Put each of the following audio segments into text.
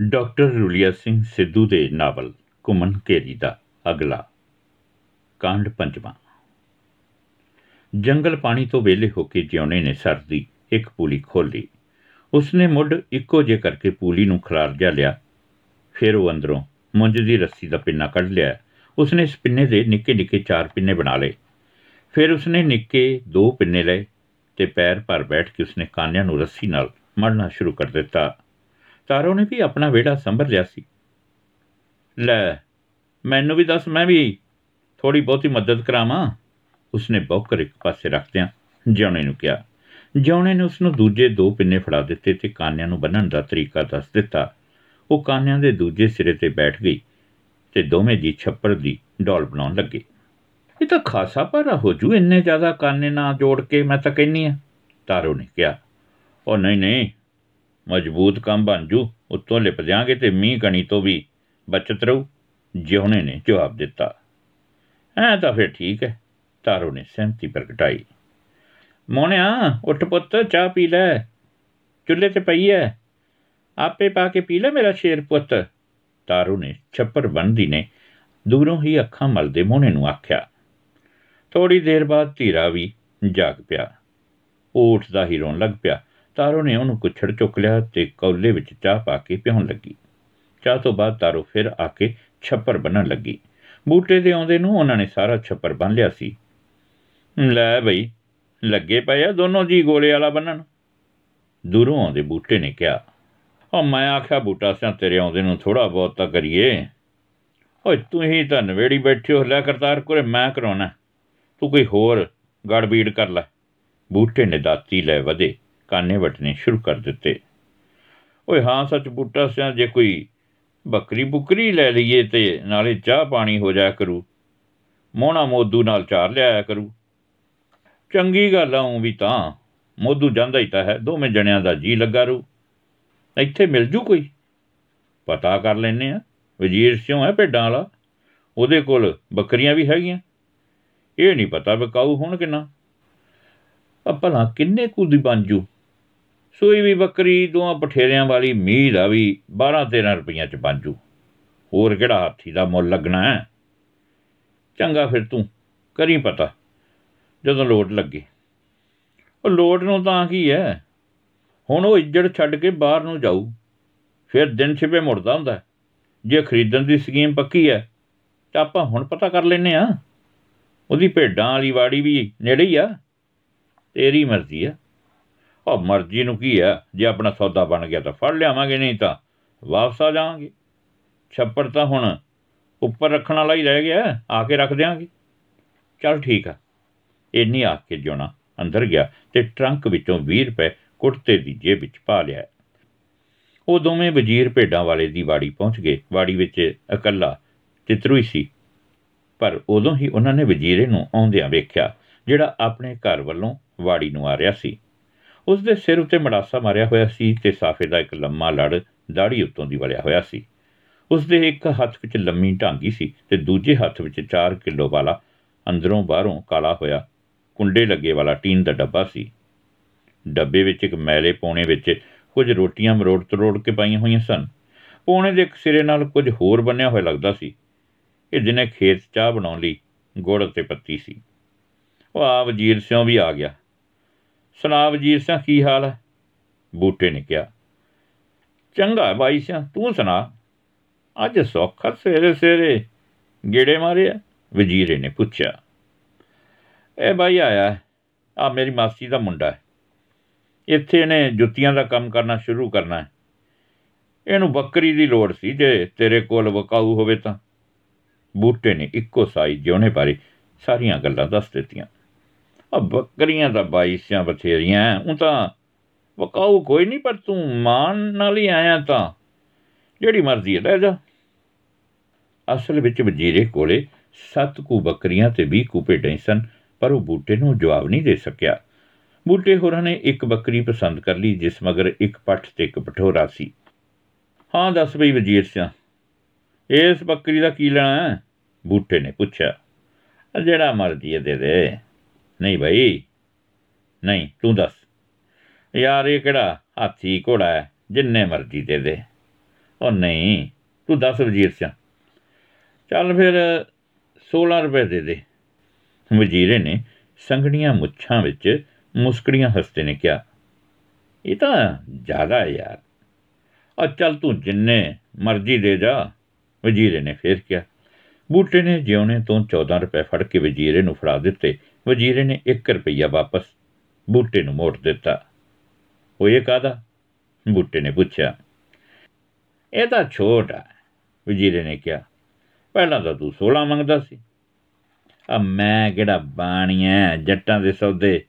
Doctor ਰੁਲੀਆ Singh Sidhu ਦੇ novel ਘੁੰਮਣ ਘੇਰੀ ਦਾ ਅਗਲਾ। ਕਾਂਡ ਪੰਜਵਾਂ। ਜੰਗਲ ਪਾਣੀ ਤੋਂ ਵੇਲੇ ਹੋ ਕੇ ਜਿਉਣੇ ਨੇ ਸਰਦੀ ਇੱਕ ਪੂਲੀ ਖੋਲੀ ਉਸਨੇ ਮੁੱਢ ਇੱਕੋ ਜੇ ਕਰਕੇ ਪੂਲੀ ਨੂੰ ਖਰਾਰ ਜਾ ਲਿਆ। ਫਿਰ ਉਹ ਅੰਦਰੋਂ ਮੁੰਜ ਦੀ ਰੱਸੀ ਦਾ ਪਿੰਨਾ ਕੱਢ ਲਿਆ। ਉਸਨੇ ਇਸ ਪਿੰਨੇ ਦੇ ਨਿੱਕੇ ਨਿੱਕੇ ਚਾਰ ਪਿੰਨੇ ਬਣਾ ਲਏ। ਫਿਰ ਉਸਨੇ ਨਿੱਕੇ ਦੋ ਪਿੰਨੇ ਲਏ ਤੇ ਪੈਰ ਪਰ ਬੈਠ ਕੇ ਉਸਨੇ ਕਾਨਿਆਂ ਨੂੰ ਰੱਸੀ ਨਾਲ ਮੜਨਾ ਸ਼ੁਰੂ ਕਰ ਦਿੱਤਾ। ਤਾਰੋ ਨੇ ਵੀ ਆਪਣਾ ਵਿਹੜਾ ਸੰਭਰ ਲਿਆ ਸੀ। ਲੈ, ਮੈਨੂੰ ਵੀ ਦੱਸ, ਮੈਂ ਵੀ ਥੋੜੀ ਬਹੁਤੀ ਮਦਦ ਕਰਾਵਾਂ। ਉਸਨੇ ਬੌਕਰ ਇੱਕ ਪਾਸੇ ਰੱਖਦਿਆਂ ਜਿਉਣੇ ਨੂੰ ਕਿਹਾ। ਜਿਉਣੇ ਨੇ ਉਸ ਨੂੰ ਦੂਜੇ ਦੋ ਪਿੰਨੇ ਫੜਾ ਦਿੱਤੇ ਤੇ ਕਾਨਿਆਂ ਨੂੰ ਬੰਨਣ ਦਾ ਤਰੀਕਾ ਦੱਸ ਦਿੱਤਾ। ਉਹ ਕਾਨਿਆਂ ਦੇ ਦੂਜੇ ਸਿਰੇ ਤੇ ਬੈਠ ਗਈ ਤੇ ਦੋਵੇਂ ਜੀ ਛੱਪੜ ਦੀ ਡੋਲ ਬਣਾਉਣ ਲੱਗੇ। ਇਹ ਤਾਂ ਖਾਸਾ ਭਾਰਾ ਹੋ ਜੂ, ਇੰਨੇ ਜ਼ਿਆਦਾ ਕਾਨੇ ਨਾ ਜੋੜ ਕੇ ਮੈਂ ਤਾਂ ਕਹਿੰਨੀ ਆ ਤਾਰੋ ਨੇ ਕਿਹਾ। ਉਹ ਨਹੀਂ ਨਹੀਂ ਮਜ਼ਬੂਤ ਕੰਮ ਬਣ ਜੂ, ਉੱਤੋਂ ਲਿਪ ਜਾਾਂਗੇ ਤੇ ਮੀਂਹ ਕਣੀ ਤੋਂ ਵੀ ਬਚਤ ਰਹੂ, ਜਿਉਣੇ ਨੇ ਜਵਾਬ ਦਿੱਤਾ। ਐ ਤਾਂ ਫਿਰ ਠੀਕ ਹੈ ਤਾਰੋ ਨੇ ਸਹਿਮਤੀ ਪ੍ਰਗਟਾਈ। ਮੋਨਿਆ ਉੱਠ ਪੁੱਤ, ਚਾਹ ਪੀ ਲੈ। ਚੁੱਲ੍ਹੇ ਤੇ ਪਈ ਐ। ਆਪੇ ਪਾ ਕੇ ਪੀ ਲੈ ਮੇਰਾ ਸ਼ੇਰ ਪੁੱਤ। ਤਾਰੋ ਨੇ ਛੱਪਰ ਬੰਦੀ ਨੇ, ਦੂਰੋਂ ਹੀ ਅੱਖਾਂ ਮਲਦੇ ਮੋਨੇ ਨੂੰ ਆਖਿਆ। ਥੋੜੀ ਦੇਰ ਬਾਅਦ ਧੀਰਾ ਵੀ ਜਾਗ ਪਿਆ। ਉਹ ਉੱਠਦਾ ਹੀ ਰੋਣ ਲੱਗ ਪਿਆ। ਤਾਰੋ ਨੇ ਉਹਨੂੰ ਕੁਛੜ ਚੁੱਕ ਲਿਆ ਤੇ ਕੌਲੇ ਵਿੱਚ ਚਾਹ ਪਾ ਕੇ ਪਿਉਣ ਲੱਗੀ। ਚਾਹ ਤੋਂ ਬਾਅਦ ਤਾਰੋ ਫਿਰ ਆ ਕੇ ਛੱਪਰ ਬੰਨਣ ਲੱਗੀ। ਬੂਟੇ ਦੇ ਆਉਂਦੇ ਨੂੰ ਉਹਨਾਂ ਨੇ ਸਾਰਾ ਛੱਪਰ ਬੰਨ ਲਿਆ ਸੀ। ਲੈ ਬਈ, ਲੱਗੇ ਪਏ ਆ ਦੋਨੋਂ ਜੀ ਗੋਲੇ ਵਾਲਾ ਬੰਨਣ ਦੂਰੋਂ ਆਉਂਦੇ ਬੂਟੇ ਨੇ ਕਿਹਾ, ਉਹ ਮੈਂ ਆਖਿਆ ਬੂਟਾ ਸਿਆਂ ਤੇਰੇ ਆਉਂਦੇ ਨੂੰ ਥੋੜਾ ਬਹੁਤ ਤਾਂ ਕਰੀਏ। ਓਏ, ਤੂੰ ਹੀ ਤਾਂ ਨਵੇੜੀ ਬੈਠੇ ਹੋ, ਲੈ ਕਰਤਾਰ ਕੋਲੇ ਮੈਂ ਕਰਾਉਣਾ। ਤੂੰ ਕੋਈ ਹੋਰ ਗੜਬੀੜ ਕਰ ਲੈ। ਬੂਟੇ ਨੇ ਦਾਤੀ ਲੈ ਵਧੇ। ਕਾਨੇ ਵਟਨੇ ਸ਼ੁਰੂ ਕਰ ਦਿੱਤੇ। ਓਏ ਹਾਂ, ਸੱਚ ਬੂਟਾ ਸਿਆਂ, ਜੇ ਕੋਈ ਬੱਕਰੀ ਬੁਕਰੀ ਲੈ ਲਈਏ ਤੇ ਨਾਲੇ ਚਾਹ ਪਾਣੀ ਹੋ ਜਾਇਆ ਕਰੂ। ਮੋਹਣਾ ਮੋਦੂ ਨਾਲ ਚਾਰ ਲਿਆਇਆ ਕਰੂ। ਚੰਗੀ ਗੱਲ ਆਉਂ ਵੀ ਤਾਂ। ਮੋਦੂ ਜਾਂਦਾ ਹੀ ਤਾਂ ਹੈ, ਦੋਵੇਂ ਜਣਿਆਂ ਦਾ ਜੀ ਲੱਗਾ ਰੂ। ਇੱਥੇ ਮਿਲ ਜੂ ਕੋਈ? ਪਤਾ ਕਰ ਲੈਨੇ ਆ। ਵਜ਼ੀਰ ਸਿਉ ਹੈ ਭੇਡਾਂ ਵਾਲਾ। ਉਹਦੇ ਕੋਲ ਬੱਕਰੀਆਂ ਵੀ ਹੈਗੀਆਂ। ਇਹ ਨਹੀਂ ਪਤਾ ਵਿਕਾਊ ਹੋਣ ਕਿੰਨਾ। ਆ ਭਲਾ ਕਿੰਨੇ ਕੁ ਦੀ ਬਣ ਜੂ? ਸੂਈ ਵੀ ਬੱਕਰੀ ਦੋਆਂ ਪਠੇਰਿਆਂ ਵਾਲੀ ਮੀਂਹ ਦਾ ਵੀ 12 13 ਰੁਪਈਆਂ ਚ ਬਣ ਜੂ। ਹੋਰ ਕਿਹੜਾ ਹਾਥੀ ਦਾ ਮੁੱਲ ਲੱਗਣਾ ਹੈ? ਚੰਗਾ ਫਿਰ ਤੂੰ, ਕਰੀ ਪਤਾ, ਜਦੋਂ ਲੋਡ ਲੱਗੇ। ਉਹ ਲੋਡ ਨੂੰ ਤਾਂ ਕੀ ਹੈ? ਹੁਣ ਉਹ ਇੱਜੜ ਛੱਡ ਕੇ ਬਾਹਰ ਨੂੰ ਜਾਊ, ਫਿਰ ਦਿਨ ਛਿਪੇ ਮੁੜਦਾ ਹੁੰਦਾ। ਜੇ ਖਰੀਦਣ ਦੀ ਸਕੀਮ ਪੱਕੀ ਹੈ, ਤਾਂ ਆਪਾਂ ਹੁਣ ਪਤਾ ਕਰ ਲੈਨੇ ਆ ਉਹਦੀ ਭੇਡਾਂ ਵਾਲੀ ਵਾੜੀ ਵੀ ਨੇੜੇ ਹੀ ਆ, ਤੇਰੀ ਮਰਜ਼ੀ ਆ। ਉਹ ਮਰਜ਼ੀ ਨੂੰ ਕੀ ਆ ਜੇ ਆਪਣਾ ਸੌਦਾ ਬਣ ਗਿਆ ਤਾਂ ਫੜ ਲਿਆਵਾਂਗੇ, ਨਹੀਂ ਤਾਂ ਵਾਪਸ ਆ ਜਾਵਾਂਗੇ। ਛੱਪੜ ਤਾਂ ਹੁਣ ਉੱਪਰ ਰੱਖਣ ਵਾਲਾ ਹੀ ਰਹਿ ਗਿਆ, ਆ ਕੇ ਰੱਖ ਦਿਆਂਗੇ। ਚਲ ਠੀਕ ਆ। ਇੰਨੀ ਆ ਕੇ ਜਿਉਣਾ ਅੰਦਰ ਗਿਆ ਤੇ ਟਰੰਕ ਵਿੱਚੋਂ 20 ਰੁਪਏ ਕੁੜਤੇ ਦੀ ਜੇਬ ਵਿੱਚ ਪਾ ਲਿਆ। ਉਹ ਦੋਵੇਂ ਵਜ਼ੀਰ ਭੇਡਾਂ ਵਾਲੇ ਦੀ ਬਾੜੀ ਪਹੁੰਚ ਗਏ। ਬਾੜੀ ਵਿੱਚ ਇਕੱਲਾ ਚਿਤਰੂ ਹੀ ਸੀ। ਪਰ ਉਦੋਂ ਹੀ ਉਹਨਾਂ ਨੇ ਵਜ਼ੀਰੇ ਨੂੰ ਆਉਂਦਿਆਂ ਵੇਖਿਆ, ਜਿਹੜਾ ਆਪਣੇ ਘਰ ਵੱਲੋਂ ਵਾੜੀ ਨੂੰ ਆ ਰਿਹਾ ਸੀ। ਉਸ ਦੇ ਸਿਰ ਉੱਤੇ ਮੜਾਸਾ ਮਾਰਿਆ ਹੋਇਆ ਸੀ ਤੇ ਸਾਫੇ ਦਾ ਇੱਕ ਲੰਮਾ ਲੜ ਦਾੜੀ ਉੱਤੋਂ ਦੀ ਵਲਿਆ ਹੋਇਆ ਸੀ। ਉਸ ਦੇ ਇੱਕ ਹੱਥ ਵਿੱਚ ਲੰਮੀ ਢਾਂਗੀ ਸੀ ਤੇ ਦੂਜੇ ਹੱਥ ਵਿੱਚ 4 ਕਿਲੋ ਵਾਲਾ ਅੰਦਰੋਂ ਬਾਹਰੋਂ ਕਾਲਾ ਹੋਇਆ ਕੁੰਡੇ ਲੱਗੇ ਵਾਲਾ ਟੀਨ ਦਾ ਡੱਬਾ ਸੀ। ਡੱਬੇ ਵਿੱਚ ਇੱਕ ਮੈਲੇ ਪੌਣੇ ਵਿੱਚ ਕੁਝ ਰੋਟੀਆਂ ਮਰੋੜ ਤਰੋੜ ਕੇ ਪਾਈਆਂ ਹੋਈਆਂ ਸਨ। ਪੌਣੇ ਦੇ ਇੱਕ ਸਿਰੇ ਨਾਲ ਕੁਝ ਹੋਰ ਬੰਨਿਆ ਹੋਇਆ ਲੱਗਦਾ ਸੀ। ਇਹ ਜਿਹਨੇ ਖੇਤ ਚਾਹ ਬਣਾਉਣ ਲਈ ਗੁੜ ਤੇ ਪੱਤੀ ਸੀ। ਉਹ ਆ ਵਜ਼ੀਰ ਸਿਉਂ ਵੀ ਆ ਗਿਆ। ਸੁਣਾ ਵਜ਼ੀਰ ਸਿਆਂ, ਕੀ ਹਾਲ ਹੈ? ਬੂਟੇ ਨੇ ਕਿਹਾ, ਚੰਗਾ ਬਾਈ ਸਿਆਂ, ਤੂੰ ਸੁਣਾ। ਅੱਜ ਸੌਖਾ ਸਵੇਰੇ ਸਵੇਰੇ ਗੇੜੇ ਮਾਰਿਆ? ਵਜ਼ੀਰੇ ਨੇ ਪੁੱਛਿਆ, ਇਹ ਬਾਈ ਆਇਆ ਆ ਮੇਰੀ ਮਾਸੀ ਦਾ ਮੁੰਡਾ ਹੈ। ਇੱਥੇ ਇਹਨੇ ਜੁੱਤੀਆਂ ਦਾ ਕੰਮ ਕਰਨਾ ਸ਼ੁਰੂ ਕਰਨਾ ਹੈ। ਇਹਨੂੰ ਬੱਕਰੀ ਦੀ ਲੋੜ ਸੀ, ਜੇ ਤੇਰੇ ਕੋਲ ਵਕਾਊ ਹੋਵੇ ਤਾਂ। ਬੂਟੇ ਨੇ ਇੱਕੋ ਸਾਈ ਜਿਉਣੇ ਬਾਰੇ ਸਾਰੀਆਂ ਗੱਲਾਂ ਦੱਸ ਦਿੱਤੀਆਂ। ਆ ਬੱਕਰੀਆਂ ਦਾ ਬਾਈਸਿਆਂ ਬਥੇਰੀਆਂ ਉਹ ਤਾਂ ਵਕਾਊ ਕੋਈ ਨਹੀਂ ਪਰ ਤੂੰ ਮਾਨ ਨਾਲ ਹੀ ਆਇਆ ਤਾਂ। ਜਿਹੜੀ ਮਰਜ਼ੀ ਲੈ ਜਾ। ਅਸਲ ਵਿੱਚ ਵਜ਼ੀਰੇ ਕੋਲੇ ਸੱਤ ਕੁ ਬੱਕਰੀਆਂ ਤੇ 20 ਕੁ ਭੇਡਾਂ ਸਨ, ਪਰ ਉਹ ਬੂਟੇ ਨੂੰ ਜਵਾਬ ਨਹੀਂ ਦੇ ਸਕਿਆ। ਬੂਟੇ ਹੋਰਾਂ ਨੇ ਇੱਕ ਬੱਕਰੀ ਪਸੰਦ ਕਰ ਲਈ, ਜਿਸ ਮਗਰ ਇੱਕ ਪੱਠ ਤੇ ਇੱਕ ਪਠੋਰਾ ਸੀ। ਹਾਂ, ਦੱਸ ਬਈ ਵਜ਼ੀਰ ਸਿਆ, ਇਸ ਬੱਕਰੀ ਦਾ ਕੀ ਲੈਣਾ ਹੈ ਬੂਟੇ ਨੇ ਪੁੱਛਿਆ, ਜਿਹੜਾ ਮਰਜ਼ੀ ਦੇ ਦੇ। ਨਹੀਂ ਭਾਈ ਨਹੀਂ, ਤੂੰ ਦੱਸ। ਯਾਰ ਇਹ ਕਿਹੜਾ ਹਾਥੀ ਘੋੜਾ ਹੈ? ਜਿੰਨੇ ਮਰਜ਼ੀ ਦੇ ਦੇ। ਉਹ ਨਹੀਂ, ਤੂੰ ਦੱਸ ਵਜ਼ੀਰ ਸਿਆ ਚੱਲ ਫਿਰ 16 ਰੁਪਏ ਦੇ ਦੇ। ਵਜ਼ੀਰੇ ਨੇ ਸੰਗਣੀਆਂ ਮੁੱਛਾਂ ਵਿੱਚ ਮੁਸਕੜੀਆਂ ਹੱਸਦੇ ਨੇ ਕਿਹਾ, ਇਹ ਤਾਂ ਜ਼ਿਆਦਾ ਹੈ ਯਾਰ। ਆ ਚੱਲ ਤੂੰ ਜਿੰਨੇ ਮਰਜ਼ੀ ਦੇ ਜਾ। ਵਜ਼ੀਰੇ ਨੇ ਫੇਰ ਕਿਹਾ, ਬੂਟੇ ਨੇ ਜਿਉਣੇ ਤੋਂ 14 ਰੁਪਏ ਫੜ ਕੇ ਵਜ਼ੀਰੇ ਨੂੰ ਫੜਾ ਦਿੱਤੇ। ਵਜ਼ੀਰੇ ਨੇ 1 ਰੁਪਈਆ ਵਾਪਸ ਬੂਟੇ ਨੂੰ ਮੋੜ ਦਿੱਤਾ। ਉਹ ਇਹ ਕਾਦਾ ਬੂਟੇ ਨੇ ਪੁੱਛਿਆ। ਇਹ ਤਾਂ ਛੋਟ ਹੈ ਵਜ਼ੀਰੇ ਨੇ ਕਿਹਾ। ਪਹਿਲਾਂ ਤਾਂ ਤੂੰ 16 ਮੰਗਦਾ ਸੀ। ਆ ਮੈਂ ਕਿਹੜਾ ਬਾਣੀਆਂ ਜੱਟਾਂ ਦੇ ਸੌਦੇ?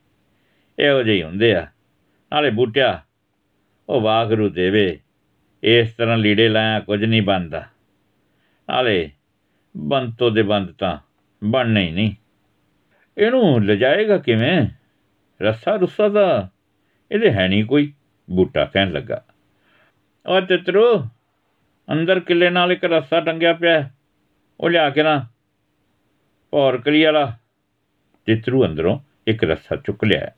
ਇਹੋ ਜਿਹੇ ਹੀ ਹੁੰਦੇ ਆ। ਨਾਲੇ ਬੂਟਿਆ, ਉਹ ਵਾਗਰੂ ਦੇਵੇ। ਇਸ ਤਰ੍ਹਾਂ ਲੀੜੇ ਲਾਇਆ ਕੁਝ ਨਹੀਂ ਬਣਦਾ। ਨਾਲੇ ਬੰਤੋ ਦੇ ਬੰਦ ਤਾਂ ਬਣਨੇ ਹੀ ਨਹੀਂ। ਇਹਨੂੰ ਲਿਜਾਏਗਾ ਕਿਵੇਂ? ਰੱਸਾ ਰੁੱਸਾ ਦਾ। ਇਹਦੇ ਹੈ ਨਹੀਂ ਕੋਈ ਬੂਟਾ ਕਹਿਣ ਲੱਗਾ। ਉਹ ਤਿੱਤਰੂ, ਅੰਦਰ ਕਿੱਲੇ ਨਾਲ ਇੱਕ ਰੱਸਾ ਟੰਗਿਆ ਪਿਆ। ਉਹ ਲਿਆ ਕੇ ਨਾ ਔਰ ਕਲੀ ਵਾਲਾ। ਤਿੱਤਰੂ ਅੰਦਰੋਂ ਇੱਕ ਰੱਸਾ ਚੁੱਕ ਲਿਆ।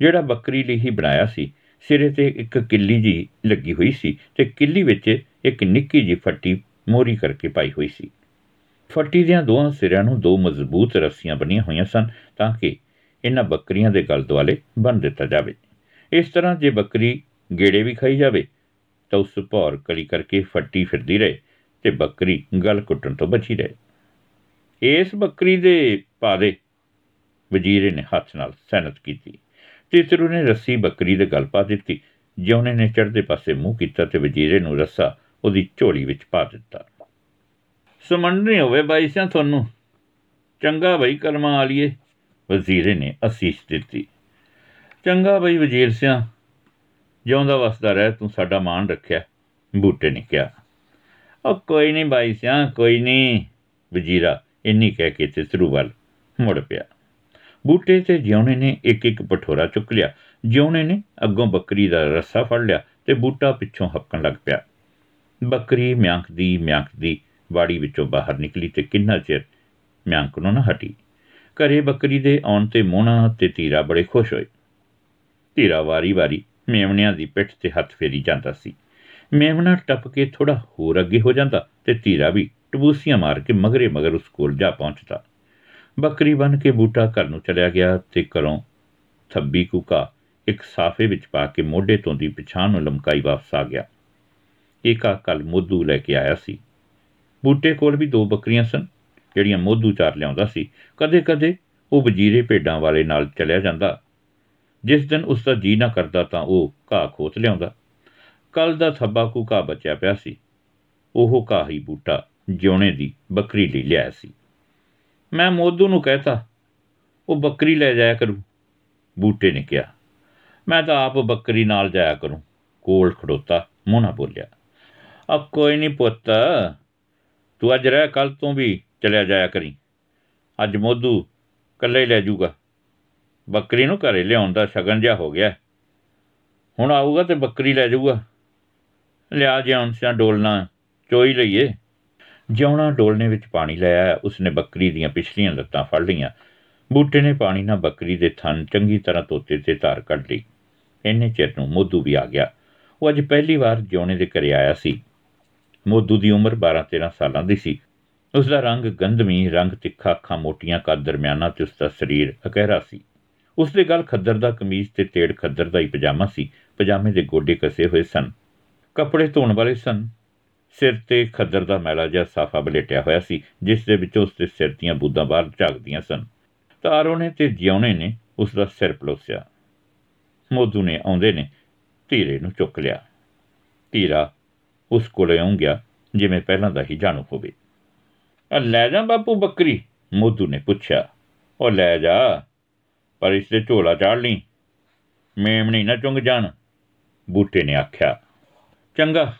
ਜਿਹੜਾ ਬੱਕਰੀ ਲਈ ਹੀ ਬਣਾਇਆ ਸੀ, ਸਿਰੇ ਤੇ ਇੱਕ ਕਿੱਲੀ ਜੀ ਲੱਗੀ ਹੋਈ ਸੀ ਤੇ ਕਿੱਲੀ ਵਿੱਚ ਇੱਕ ਨਿੱਕੀ ਜੀ ਫੱਟੀ ਮੋਰੀ ਕਰਕੇ ਪਾਈ ਹੋਈ ਸੀ। ਫੱਟੀ ਦੀਆਂ ਦੋਹਾਂ ਸਿਰਿਆਂ ਨੂੰ ਦੋ ਮਜ਼ਬੂਤ ਰੱਸੀਆਂ ਬਣੀਆਂ ਹੋਈਆਂ ਸਨ ਤਾਂ ਕਿ ਇਹਨਾਂ ਬੱਕਰੀਆਂ ਦੇ ਗਲ ਦੁਆਲੇ ਬੰਨ ਦਿੱਤਾ ਜਾਵੇ। ਇਸ ਤਰ੍ਹਾਂ ਜੇ ਬੱਕਰੀ ਗੇੜੇ ਵੀ ਖਾਈ ਜਾਵੇ, ਤਾਂ ਉਸ ਭੌਰ ਕਲੀ ਕਰਕੇ ਫੱਟੀ ਫਿਰਦੀ ਰਹੇ ਤੇ ਬੱਕਰੀ ਗਲ ਕੁੱਟਣ ਤੋਂ ਬਚੀ ਰਹੇ। ਇਸ ਬੱਕਰੀ ਦੇ ਪਾਦੇ ਵਜ਼ੀਰੇ ਨੇ ਹੱਥ ਨਾਲ ਸੈਨਤ ਕੀਤੀ ਤਿਸਰੂ ਨੇ ਰੱਸੀ ਬੱਕਰੀ ਦੇ ਗਲ ਪਾ ਦਿੱਤੀ। ਜਿਉਨੇ ਨੇ ਚੜ੍ਹਦੇ ਪਾਸੇ ਮੂੰਹ ਕੀਤਾ ਤੇ ਵਜ਼ੀਰੇ ਨੂੰ ਰੱਸਾ ਉਹਦੀ ਝੋਲੀ ਵਿੱਚ ਪਾ ਦਿੱਤਾ। ਸਮੰਡ ਨਹੀਂ ਹੋਵੇ ਬਾਈ ਸਿਆਂ ਤੁਹਾਨੂੰ। ਚੰਗਾ ਬਈ ਕਲਮਾਂ ਵਾਲੀਏ, ਵਜ਼ੀਰੇ ਨੇ ਅਸੀਸ ਦਿੱਤੀ। ਚੰਗਾ ਬਈ ਵਜ਼ੀਰ ਸਿਆਂ, ਜਿਉਂਦਾ ਵਸਦਾ ਰਹਿ, ਤੂੰ ਸਾਡਾ ਮਾਣ ਰੱਖਿਆ, ਬੂਟੇ ਨੇ ਕਿਹਾ। ਉਹ ਕੋਈ ਨਹੀਂ ਬਾਈ ਸਿਆਂ, ਕੋਈ ਨਹੀਂ, ਵਜ਼ੀਰਾ ਇੰਨੀ ਕਹਿ ਕੇ ਤਿਸਰੂ ਵੱਲ ਮੁੜ ਪਿਆ। ਬੂਟੇ ਤੇ ਜਿਉਣੇ ਨੇ ਇੱਕ ਇੱਕ ਪਠੋਰਾ ਚੁੱਕ ਲਿਆ। ਜਿਉਣੇ ਨੇ ਅੱਗੋਂ ਬੱਕਰੀ ਦਾ ਰੱਸਾ ਫੜ ਲਿਆ ਤੇ ਬੂਟਾ ਪਿੱਛੋਂ ਹੱਕਣ ਲੱਗ ਪਿਆ। ਬੱਕਰੀ ਮਿਆਂਕਦੀ ਮਿਆਂਕਦੀ ਬਾੜੀ ਵਿੱਚੋਂ ਬਾਹਰ ਨਿਕਲੀ ਤੇ ਕਿੰਨਾ ਚਿਰ ਮਿਆਂਕਣੋਂ ਨਾ ਹਟੀ। ਘਰੇ ਬੱਕਰੀ ਦੇ ਆਉਣ ਤੇ ਮੋਣਾ ਤੇ ਤੀਰਾ ਬੜੇ ਖੁਸ਼ ਹੋਏ। ਤੀਰਾ ਵਾਰੀ-ਵਾਰੀ ਮੇਮਣਿਆਂ ਦੀ ਪਿੱਠ ਤੇ ਹੱਥ ਫੇਰੀ ਜਾਂਦਾ ਸੀ। ਮੇਮਣਾ ਟੱਪ ਕੇ ਥੋੜਾ ਹੋਰ ਅੱਗੇ ਹੋ ਜਾਂਦਾ ਤੇ ਤੀਰਾ ਵੀ ਟਬੂਸੀਆਂ ਮਾਰ ਕੇ ਮਗਰੇ ਮਗਰ ਉਸ ਕੋਲ ਜਾ ਪਹੁੰਚਦਾ। ਬੱਕਰੀ ਬਨ ਕੇ ਬੂਟਾ ਘਰ ਨੂੰ ਚਲਿਆ ਗਿਆ ਤੇ ਘਰੋਂ ਥੱਬੀ ਕੁਕਾ ਇੱਕ ਸਾਫੇ ਵਿੱਚ ਪਾ ਕੇ ਮੋਢੇ ਤੋਂ ਦੀ ਪਛਾਣ ਨੂੰ ਲਮਕਾਈ ਵਾਪਸ ਆ ਗਿਆ। ਏਕਾ ਕੱਲ ਮੋਧੂ ਲੈ ਕੇ ਆਇਆ ਸੀ। ਬੂਟੇ ਕੋਲ ਵੀ ਦੋ ਬੱਕਰੀਆਂ ਸਨ, ਜਿਹੜੀਆਂ ਮੋਧੂ ਚਾਰ ਲਿਆਉਂਦਾ ਸੀ। ਕਦੇ-ਕਦੇ ਉਹ ਵਜੀਰੇ ਭੇਡਾਂ ਵਾਲੇ ਨਾਲ ਚਲਿਆ ਜਾਂਦਾ। ਜਿਸ ਦਿਨ ਉਸ ਦਾ ਜੀ ਨਾ ਕਰਦਾ ਤਾਂ ਉਹ ਘਾਹ ਖੋਤ ਲਿਆਉਂਦਾ। ਕੱਲ ਦਾ ਥੱਬਾ ਕੁਕਾ ਬਚਿਆ ਪਿਆ ਸੀ। ਉਹ ਘਾਹ ਹੀ ਬੂਟਾ ਜਿਉਣੇ ਦੀ ਬੱਕਰੀ ਲਈ ਲਿਆਇਆ ਸੀ। ਮੈਂ ਮੋਦੂ ਨੂੰ ਕਹਿਤਾ, ਉਹ ਬੱਕਰੀ ਲੈ ਜਾਇਆ ਕਰੂ, ਬੂਟੇ ਨੇ ਕਿਹਾ। ਮੈਂ ਤਾਂ ਆਪ ਬੱਕਰੀ ਨਾਲ ਜਾਇਆ ਕਰੂੰ, ਕੋਲ ਖੜੋਤਾ ਮੋਨਾ ਬੋਲਿਆ। ਆ ਕੋਈ ਨਹੀਂ ਪੁੱਤ ਤੂੰ ਅੱਜ ਰਹਿ ਕੱਲ ਤੋਂ ਵੀ ਚਲਿਆ ਜਾਇਆ ਕਰੀ। ਅੱਜ ਮੋਦੂ ਕੱਲੇ ਲੈ ਜਾਊਗਾ। ਬੱਕਰੀ ਨੂੰ ਘਰੇ ਲਿਆਉਣ ਦਾ ਸ਼ਗਨ ਜਿਹਾ ਹੋ ਗਿਆ। ਹੁਣ ਆਊਗਾ ਤੇ ਬੱਕਰੀ ਲੈ ਜਾਊਗਾ। ਲਿਆ ਜਿਉਂ ਸਿਆ ਡੋਲਣਾ, ਚੋਈ ਲਈਏ। ਜਿਉਣਾ ਡੋਲਨੇ ਵਿੱਚ ਪਾਣੀ ਲੈ ਆਇਆ ਉਸਨੇ ਬੱਕਰੀ ਦੀਆਂ ਪਿਛਲੀਆਂ ਲੱਤਾਂ ਫੜ ਲਈਆਂ। ਬੂਟੇ ਨੇ ਪਾਣੀ ਨਾਲ ਬੱਕਰੀ ਦੇ ਥਣ ਚੰਗੀ ਤਰ੍ਹਾਂ ਤੋਤੇ ਤੇ ਧਾਰ ਕੱਢ ਲਈ। ਇੰਨੇ ਚਿਰ ਨੂੰ ਮੋਦੂ ਵੀ ਆ ਗਿਆ। ਉਹ ਅੱਜ ਪਹਿਲੀ ਵਾਰ ਜਿਉਣੇ ਦੇ ਘਰੇ ਆਇਆ ਸੀ। ਮੋਦੂ ਦੀ ਉਮਰ 12-13 ਸਾਲਾਂ ਦੀ ਸੀ। ਉਸ ਦਾ ਰੰਗ ਗੰਧਮੀ, ਰੰਗ ਤਿੱਖਾ, ਅੱਖਾਂ ਮੋਟੀਆਂ, ਕੱਦ ਦਰਮਿਆਨਾ ਤੇ ਉਸ ਦਾ ਸਰੀਰ ਅਕਹਿਰਾ ਸੀ। ਉਸ ਦੇ ਗਲ ਖੱਦਰ ਦਾ ਕਮੀਜ਼ ਤੇ ਤੇੜ ਖੱਦਰ ਦਾ ਹੀ ਪਜਾਮਾ ਸੀ। ਪਜਾਮੇ ਦੇ ਗੋਡੇ ਕਸੇ ਹੋਏ ਸਨ। ਕੱਪੜੇ ਧੋਣ ਵਾਲੇ ਸਨ। ਸਿਰ ਤੇ ਖੱਦਰ ਦਾ ਮੈਲਾ ਜਿਹਾ ਸਾਫਾ ਬਲੇਟਿਆ ਹੋਇਆ ਸੀ, ਜਿਸ ਦੇ ਵਿੱਚੋਂ ਉਸ ਦੇ ਸਿਰ ਦੀਆਂ ਬੂਦਾਂ ਬਾਹਰ ਝਾਕਦੀਆਂ ਸਨ। ਤਾਰੋ ਨੇ ਤੇ ਜਿਉਣੇ ਨੇ ਉਸ ਦਾ ਸਿਰ ਪਲੋਸਿਆ। ਮੋਦੂ ਨੇ ਆਉਂਦੇ ਨੇ ਧੀਰੇ ਨੂੰ ਚੁੱਕ ਲਿਆ। ਧੀਰਾ ਉਸ ਕੋਲੇ ਆਉਂ ਗਿਆ ਜਿਵੇਂ ਪਹਿਲਾਂ ਦਾ ਹੀ ਜਾਣੂ ਹੋਵੇ। ਆ ਲੈ ਜਾ ਬਾਪੂ ਬੱਕਰੀ, ਮੋਦੂ ਨੇ ਪੁੱਛਿਆ। ਉਹ ਲੈ ਜਾ, ਪਰ ਇਸ ਤੇ ਝੋਲਾ ਚਾੜ ਲਈ। ਮੇਮਣੀ ਨਾ ਚੁੰਗ ਜਾਣ, ਬੂਟੇ ਨੇ ਆਖਿਆ। ਚੰਗਾ,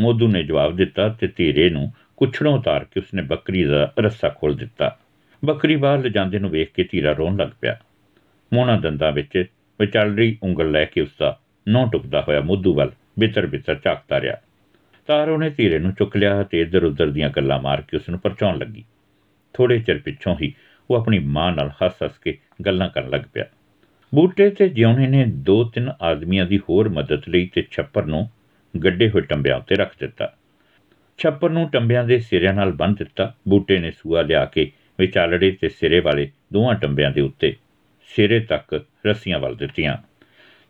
ਮੋਦੂ ਨੇ ਜਵਾਬ ਦਿੱਤਾ ਤੇ ਧੀਰੇ ਨੂੰ ਕੁਛੜੋਂ ਉਤਾਰ ਕੇ ਉਸਨੇ ਬੱਕਰੀ ਦਾ ਰੱਸਾ ਖੋਲ ਦਿੱਤਾ। ਬੱਕਰੀ ਬਾਹਰ ਲਿਜਾਂਦੇ ਨੂੰ ਵੇਖ ਕੇ ਧੀਰਾ ਰੋਣ ਲੱਗ ਪਿਆ। ਮੋਨਾ ਦੰਦਾਂ ਵਿੱਚ ਵਿਚਾਲਰੀ ਉਂਗਲ ਲੈ ਕੇ ਉਸਦਾ ਨੋਂ ਟੁਕਦਾ ਹੋਇਆ ਮੋਦੂ ਵੱਲ ਬਿਤਰ ਬਿਤਰ ਝਾਕਦਾ ਰਿਹਾ। ਤਾਰੋ ਨੇ ਧੀਰੇ ਨੂੰ ਚੁੱਕ ਲਿਆ ਤੇ ਇੱਧਰ ਉੱਧਰ ਦੀਆਂ ਗੱਲਾਂ ਮਾਰ ਕੇ ਉਸ ਨੂੰ ਪਰਚਾਉਣ ਲੱਗੀ। ਥੋੜੇ ਚਿਰ ਪਿੱਛੋਂ ਹੀ ਉਹ ਆਪਣੀ ਮਾਂ ਨਾਲ ਹੱਸ-ਹੱਸ ਕੇ ਗੱਲਾਂ ਕਰਨ ਲੱਗ ਪਿਆ। ਬੂਟੇ ਤੇ ਜਿਉਣੇ ਨੇ ਦੋ ਤਿੰਨ ਆਦਮੀਆਂ ਦੀ ਹੋਰ ਮਦਦ ਲਈ ਤੇ ਛੱਪਰ ਨੂੰ ਗੱਡੇ ਹੋਏ ਟੰਬਿਆਂ ਉੱਤੇ ਰੱਖ ਦਿੱਤਾ। ਛੱਪਰ ਨੂੰ ਟੰਬਿਆਂ ਦੇ ਸਿਰਿਆਂ ਨਾਲ ਬੰਨ੍ਹ ਦਿੱਤਾ। ਬੂਟੇ ਨੇ ਸੂਆ ਲਿਆ ਕੇ ਵਿਚਾਲੜੇ ਤੇ ਸਿਰੇ ਵਾਲੇ ਦੋਹਾਂ ਟੰਬਿਆਂ ਦੇ ਉੱਤੇ ਸਿਰੇ ਤੱਕ ਰੱਸੀਆਂ ਵੱਲ ਦਿੱਤੀਆਂ।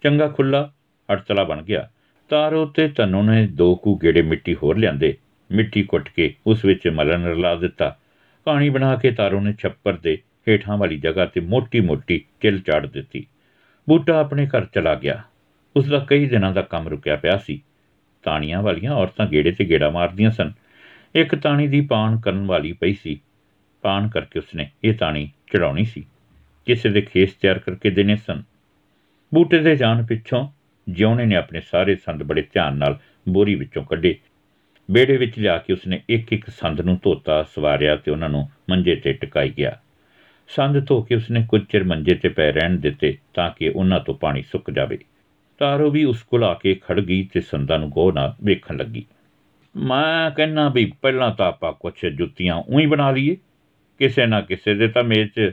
ਚੰਗਾ ਖੁੱਲਾ ਅੜਤਲਾ ਬਣ ਗਿਆ। ਤਾਰੋ ਤੇ ਤਨੂ ਨੇ ਦੋ ਕੁ ਗੇੜੇ ਮਿੱਟੀ ਹੋਰ ਲਿਆਂਦੇ। ਮਿੱਟੀ ਕੁੱਟ ਕੇ ਉਸ ਵਿੱਚ ਮਲਨ ਰਲਾ ਦਿੱਤਾ। ਪਾਣੀ ਬਣਾ ਕੇ ਤਾਰੋ ਨੇ ਛੱਪਰ ਦੇ ਹੇਠਾਂ ਵਾਲੀ ਜਗ੍ਹਾ ਤੇ ਮੋਟੀ-ਮੋਟੀ ਕਿਲ ਚਾੜ ਦਿੱਤੀ। ਬੂਟਾ ਆਪਣੇ ਘਰ ਚਲਾ ਗਿਆ। ਉਸ ਦਾ ਕਈ ਦਿਨਾਂ ਦਾ ਕੰਮ ਰੁਕਿਆ ਪਿਆ ਸੀ। ਤਾਣੀਆਂ ਵਾਲੀਆਂ ਔਰਤਾਂ ਗੇੜੇ ਤੇ ਗੇੜਾ ਮਾਰਦੀਆਂ ਸਨ। ਇੱਕ ਤਾਣੀ ਦੀ ਪਾਣ ਕਰਨ ਵਾਲੀ ਪਈ ਸੀ। ਪਾਣ ਕਰਕੇ ਉਸਨੇ ਇਹ ਤਾਣੀ ਚੜਾਉਣੀ ਸੀ। ਕਿਸੇ ਦੇ ਖੇਸ ਤਿਆਰ ਕਰਕੇ ਦੇਣੇ ਸਨ। ਬੂਟੇ ਦੇ ਜਾਣ ਪਿੱਛੋਂ ਜਿਉਣੇ ਨੇ ਆਪਣੇ ਸਾਰੇ ਸੰਦ ਬੜੇ ਧਿਆਨ ਨਾਲ ਬੋਰੀ ਵਿੱਚੋਂ ਕੱਢੇ। ਬੇੜੇ ਵਿੱਚ ਲਿਆ ਕੇ ਉਸਨੇ ਇੱਕ ਇੱਕ ਸੰਦ ਨੂੰ ਧੋਤਾ, ਸਵਾਰਿਆ ਤੇ ਉਹਨਾਂ ਨੂੰ ਮੰਜੇ ਤੇ ਟਿਕਾਈ ਗਿਆ। ਸੰਦ ਧੋ ਕੇ ਉਸਨੇ ਕੁਝ ਚਿਰ ਮੰਜੇ ਤੇ ਪੈ ਰਹਿਣ ਦਿੱਤੇ ਤਾਂ ਕਿ ਉਹਨਾਂ ਤੋਂ ਪਾਣੀ ਸੁੱਕ ਜਾਵੇ। ਤਾਰੋ ਵੀ ਉਸ ਕੋਲ ਆ ਕੇ ਖੜ ਗਈ ਤੇ ਸੰਦਾਂ ਨੂੰ ਗੋਹ ਨਾਲ ਵੇਖਣ ਲੱਗੀ। ਮੈਂ ਕਹਿੰਨਾ ਵੀ ਪਹਿਲਾਂ ਤਾਂ ਆਪਾਂ ਕੁਝ ਜੁੱਤੀਆਂ ਉਹੀ ਬਣਾ ਲਈਏ। ਕਿਸੇ ਨਾ ਕਿਸੇ ਦੇ ਤਾਂ ਮੇਜ਼ 'ਚ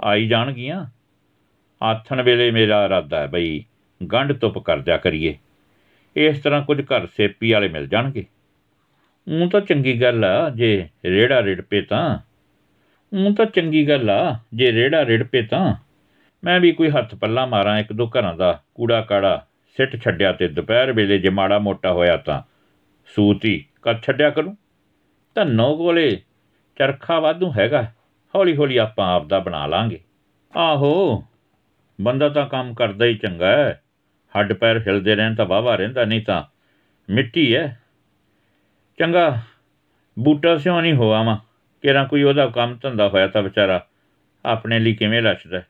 ਆਈ ਜਾਣਗੀਆਂ। ਆਥਣ ਵੇਲੇ ਮੇਰਾ ਇਰਾਦਾ ਹੈ ਬਈ ਗੰਢ ਤੁਪ ਕਰ ਜਾ ਕਰੀਏ। ਇਸ ਤਰ੍ਹਾਂ ਕੁਝ ਘਰ ਸੇਪੀ ਵਾਲੇ ਮਿਲ ਜਾਣਗੇ। ਉਹ ਤਾਂ ਚੰਗੀ ਗੱਲ ਆ, ਜੇ ਰੇੜਾ ਰਿੜ ਪੇ ਤਾਂ। ਉਹ ਤਾਂ ਚੰਗੀ ਗੱਲ ਆ, ਜੇ ਰੇੜਾ ਰਿੜ ਪੇ ਤਾਂ। ਮੈਂ ਵੀ ਕੋਈ ਹੱਥ ਪੱਲਾ ਮਾਰਾਂ, ਇੱਕ ਦੋ ਘਰਾਂ ਦਾ ਕੂੜਾ ਕਾੜਾ ਸਿੱਟ ਛੱਡਿਆ ਤੇ ਦੁਪਹਿਰ ਵੇਲੇ ਜੇ ਮਾੜਾ ਮੋਟਾ ਹੋਇਆ ਤਾਂ। ਸੂਤੀ ਕੱਟ ਛੱਡਿਆ ਕਰੂੰ? ਧੰਨੋ ਕੋਲੇ ਚਰਖਾ ਵਾਧੂ ਹੈਗਾ ਹੌਲੀ ਹੌਲੀ ਆਪਾਂ ਆਪ ਦਾ ਬਣਾ ਲਾਂਗੇ। ਆਹੋ, ਬੰਦਾ ਤਾਂ ਕੰਮ ਕਰਦਾ ਹੀ ਚੰਗਾ ਹੈ। ਹੱਡ ਪੈਰ ਹਿਲਦੇ ਰਹਿਣ ਤਾਂ ਵਾਵਾ ਰਹਿੰਦਾ, ਨਹੀਂ ਤਾਂ ਮਿੱਟੀ ਹੈ ਚੰਗਾ, ਬੂਟਾ ਸਿਓ ਨਹੀਂ ਹੋਆ ਮਾ ਕਿਰਾਂ ਕੋਈ ਉਹਦਾ ਕੰਮ ਧੰਦਾ ਹੋਇਆ ਤਾਂ ਵਿਚਾਰਾ ਆਪਣੇ ਲਈ ਕਿਵੇਂ ਲੱਛਦਾ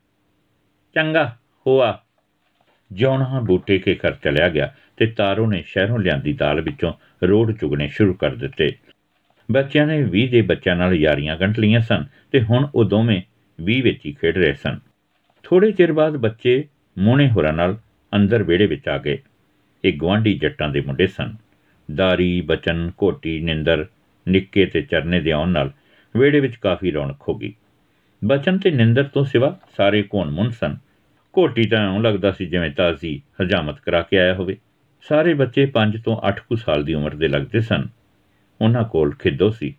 ਚੰਗਾ ਹੋਆ ਜਿਉਣਾ ਬੂਟੇ ਕੇ ਘਰ ਚਲਿਆ ਗਿਆ ਤੇ ਤਾਰੋ ਨੇ ਸ਼ਹਿਰੋਂ ਲਿਆਂਦੀ ਦਾਲ ਵਿੱਚੋਂ ਰੋੜ ਚੁਗਣੇ ਸ਼ੁਰੂ ਕਰ ਦਿੱਤੇ। ਬੱਚਿਆਂ ਨੇ 20 ਦੇ ਬੱਚਿਆਂ ਨਾਲ ਯਾਰੀਆਂ ਗੰਢ ਲਈਆਂ ਸਨ ਤੇ ਹੁਣ ਉਹ ਦੋਵੇਂ 20 ਵਿੱਚ ਹੀ ਖੇਡ ਰਹੇ ਸਨ। ਥੋੜੇ ਚਿਰ ਬਾਅਦ ਬੱਚੇ ਮੋਹਣੇ ਹੋਰਾਂ ਨਾਲ ਅੰਦਰ ਵਿਹੜੇ ਵਿੱਚ ਆ ਗਏ। ਇਹ ਗਵਾਂਢੀ ਜੱਟਾਂ ਦੇ ਮੁੰਡੇ ਸਨ। ਦਾਰੀ, ਬਚਨ ਕੋਟੀ ਨਿੰਦਰ, ਨਿੱਕੇ ਤੇ ਚਰਨੇ ਦੇ ਆਉਣ ਨਾਲ ਵਿਹੜੇ ਵਿੱਚ ਕਾਫੀ ਰੌਣਕ ਹੋ ਗਈ। ਬਚਨ ਤੇ ਨਿੰਦਰ ਤੋਂ ਸਿਵਾ ਸਾਰੇ ਕੋਣ ਮੁੰਨ ਸਨ। ਕੋਟੀ ਤਾਂ ਐਂ ਲੱਗਦਾ ਸੀ ਜਿਵੇਂ ਤਾਜ਼ੀ ਹਜਾਮਤ ਕਰਾ ਕੇ ਆਇਆ ਹੋਵੇ। ਸਾਰੇ ਬੱਚੇ 5 ਤੋਂ 8 ਕੁ ਸਾਲ ਦੀ ਉਮਰ ਦੇ ਲੱਗਦੇ ਸਨ। ਉਹਨਾਂ ਕੋਲ ਖਿੱਦੋ ਸੀ।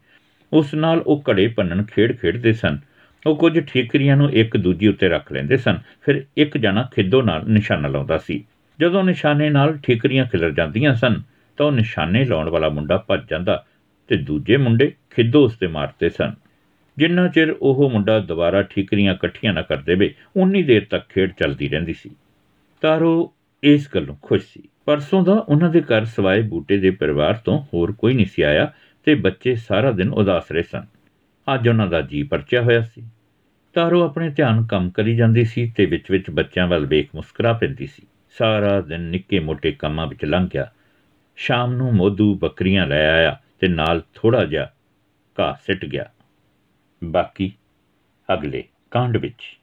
ਉਸ ਨਾਲ ਉਹ ਘੜੇ ਪੰਨਣ ਖੇਡ ਖੇਡਦੇ ਸਨ। ਉਹ ਕੁਝ ਠੀਕਰੀਆਂ ਨੂੰ ਇੱਕ ਦੂਜੀ ਉੱਤੇ ਰੱਖ ਲੈਂਦੇ ਸਨ। ਫਿਰ ਇੱਕ ਜਣਾ ਖਿੱਦੋ ਨਾਲ ਨਿਸ਼ਾਨਾ ਲਾਉਂਦਾ ਸੀ। ਜਦੋਂ ਨਿਸ਼ਾਨੇ ਨਾਲ ਠੀਕਰੀਆਂ ਖਿਲਰ ਜਾਂਦੀਆਂ ਸਨ, ਤਾਂ ਉਹ ਨਿਸ਼ਾਨੇ ਲਾਉਣ ਵਾਲਾ ਮੁੰਡਾ ਭੱਜ ਜਾਂਦਾ ਤੇ ਦੂਜੇ ਮੁੰਡੇ ਖਿੱਦੋ ਉਸ ਤੇ ਮਾਰਦੇ ਸਨ। ਜਿੰਨਾ ਚਿਰ ਉਹ ਮੁੰਡਾ ਦੁਬਾਰਾ ਠੀਕਰੀਆਂ ਇਕੱਠੀਆਂ ਨਾ ਕਰ ਦੇਵੇ, ਉਨੀ ਦੇਰ ਤੱਕ ਖੇਡ ਚੱਲਦੀ ਰਹਿੰਦੀ ਸੀ। ਤਾਰੋ ਇਸ ਗੱਲੋਂ ਖੁਸ਼ ਸੀ। ਪਰਸੋਂ ਦਾ ਉਹਨਾਂ ਦੇ ਘਰ ਸਵਾਏ ਬੂਟੇ ਦੇ ਪਰਿਵਾਰ ਤੋਂ ਹੋਰ ਕੋਈ ਨਹੀਂ ਸੀ ਆਇਆ ਤੇ ਬੱਚੇ ਸਾਰਾ ਦਿਨ ਉਦਾਸ ਰਹੇ ਸਨ। ਅੱਜ ਉਹਨਾਂ ਦਾ ਜੀ ਪਰਚਿਆ ਹੋਇਆ ਸੀ। ਤਾਰੋ ਆਪਣੇ ਧਿਆਨ ਕੰਮ ਕਰੀ ਜਾਂਦੀ ਸੀ ਤੇ ਵਿੱਚ-ਵਿੱਚ ਬੱਚਿਆਂ ਵੱਲ ਵੇਖ ਮੁਸਕਰਾ ਪੈਂਦੀ ਸੀ। ਸਾਰਾ ਦਿਨ ਨਿੱਕੇ ਮੋਟੇ ਕੰਮਾਂ ਵਿੱਚ ਲੰਘ ਗਿਆ ਸ਼ਾਮ ਨੂੰ ਮੋਦੂ ਬੱਕਰੀਆਂ ਲੈ ਆਇਆ ਤੇ ਨਾਲ ਥੋੜਾ ਜਿਹਾ ਘਾਹ ਸਿੱਟ ਗਿਆ। ਬਾਕੀ ਅਗਲੇ ਕਾਂਡ ਵਿੱਚ।